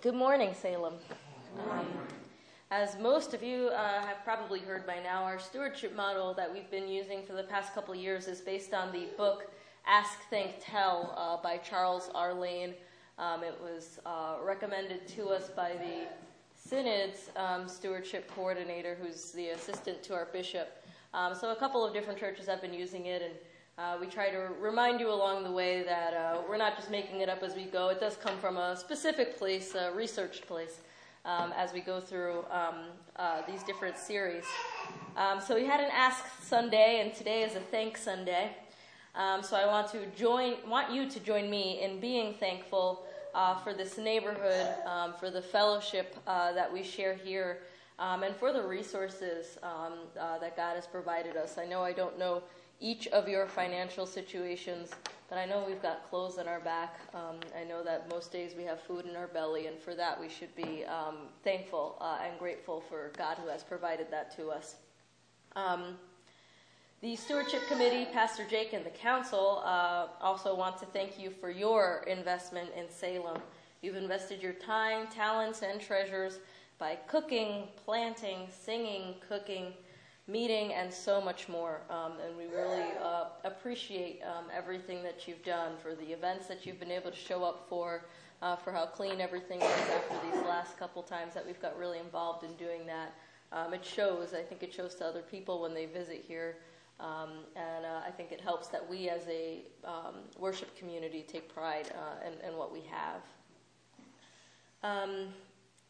Good morning, Salem. Um, as most of you uh, have probably heard by now, our stewardship model that we've been using for the past couple years is based on the book Ask, Thank, Tell uh, by Charles R. Lane. Um, it was uh, recommended to us by the Synod's um, stewardship coordinator, who's the assistant to our bishop. Um, so a couple of different churches have been using it, and uh, we try to remind you along the way that uh, we're not just making it up as we go. It does come from a specific place, a researched place, um, as we go through um, uh, these different series. Um, so we had an Ask Sunday, and today is a Thank Sunday. Um, so I want to join, want you to join me in being thankful uh, for this neighborhood, um, for the fellowship uh, that we share here, um, and for the resources uh, that God has provided us. I know I don't know each of your financial situations. But I know we've got clothes on our back. Um, I know that most days we have food in our belly, and for that we should be um, thankful uh, and grateful for God who has provided that to us. Um, the Stewardship Committee, Pastor Jake, and the Council uh, also want to thank you for your investment in Salem. You've invested your time, talents, and treasures by cooking, planting, singing, cooking, meeting and so much more. Um, and we really uh, appreciate um, everything that you've done for the events that you've been able to show up for, uh, for how clean everything is after these last couple times that we've got really involved in doing that. Um, it shows, I think it shows to other people when they visit here. Um, and uh, I think it helps that we as a um, worship community take pride uh, in, in, what we have.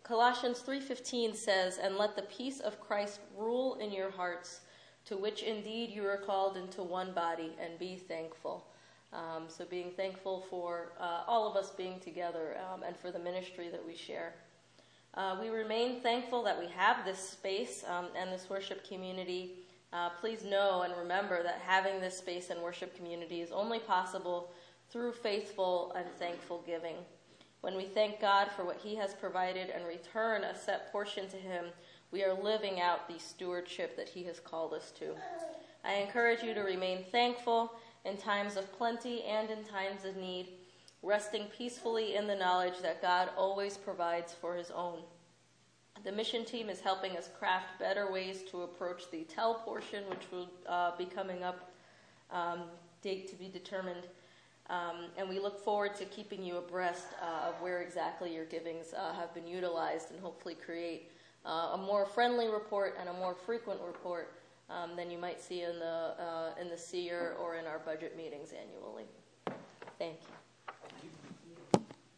Colossians 3:15 says, "And let the peace of Christ rule in your hearts, to which indeed you are called into one body, and be thankful." Um, so, being thankful for uh, all of us being together um, and for the ministry that we share. Uh, we remain thankful that we have this space um, and this worship community. Uh, please know and remember that having this space and worship community is only possible through faithful and thankful giving. When we thank God for what He has provided and return a set portion to Him, we are living out the stewardship that He has called us to. I encourage you to remain thankful in times of plenty and in times of need, resting peacefully in the knowledge that God always provides for His own. The mission team is helping us craft better ways to approach the tell portion, which will uh, be coming up, um, date to be determined. Um, and we look forward to keeping you abreast uh, of where exactly your givings uh, have been utilized and hopefully create uh, a more friendly report and a more frequent report um, than you might see in the, uh, in the SEER or in our budget meetings annually. Thank you.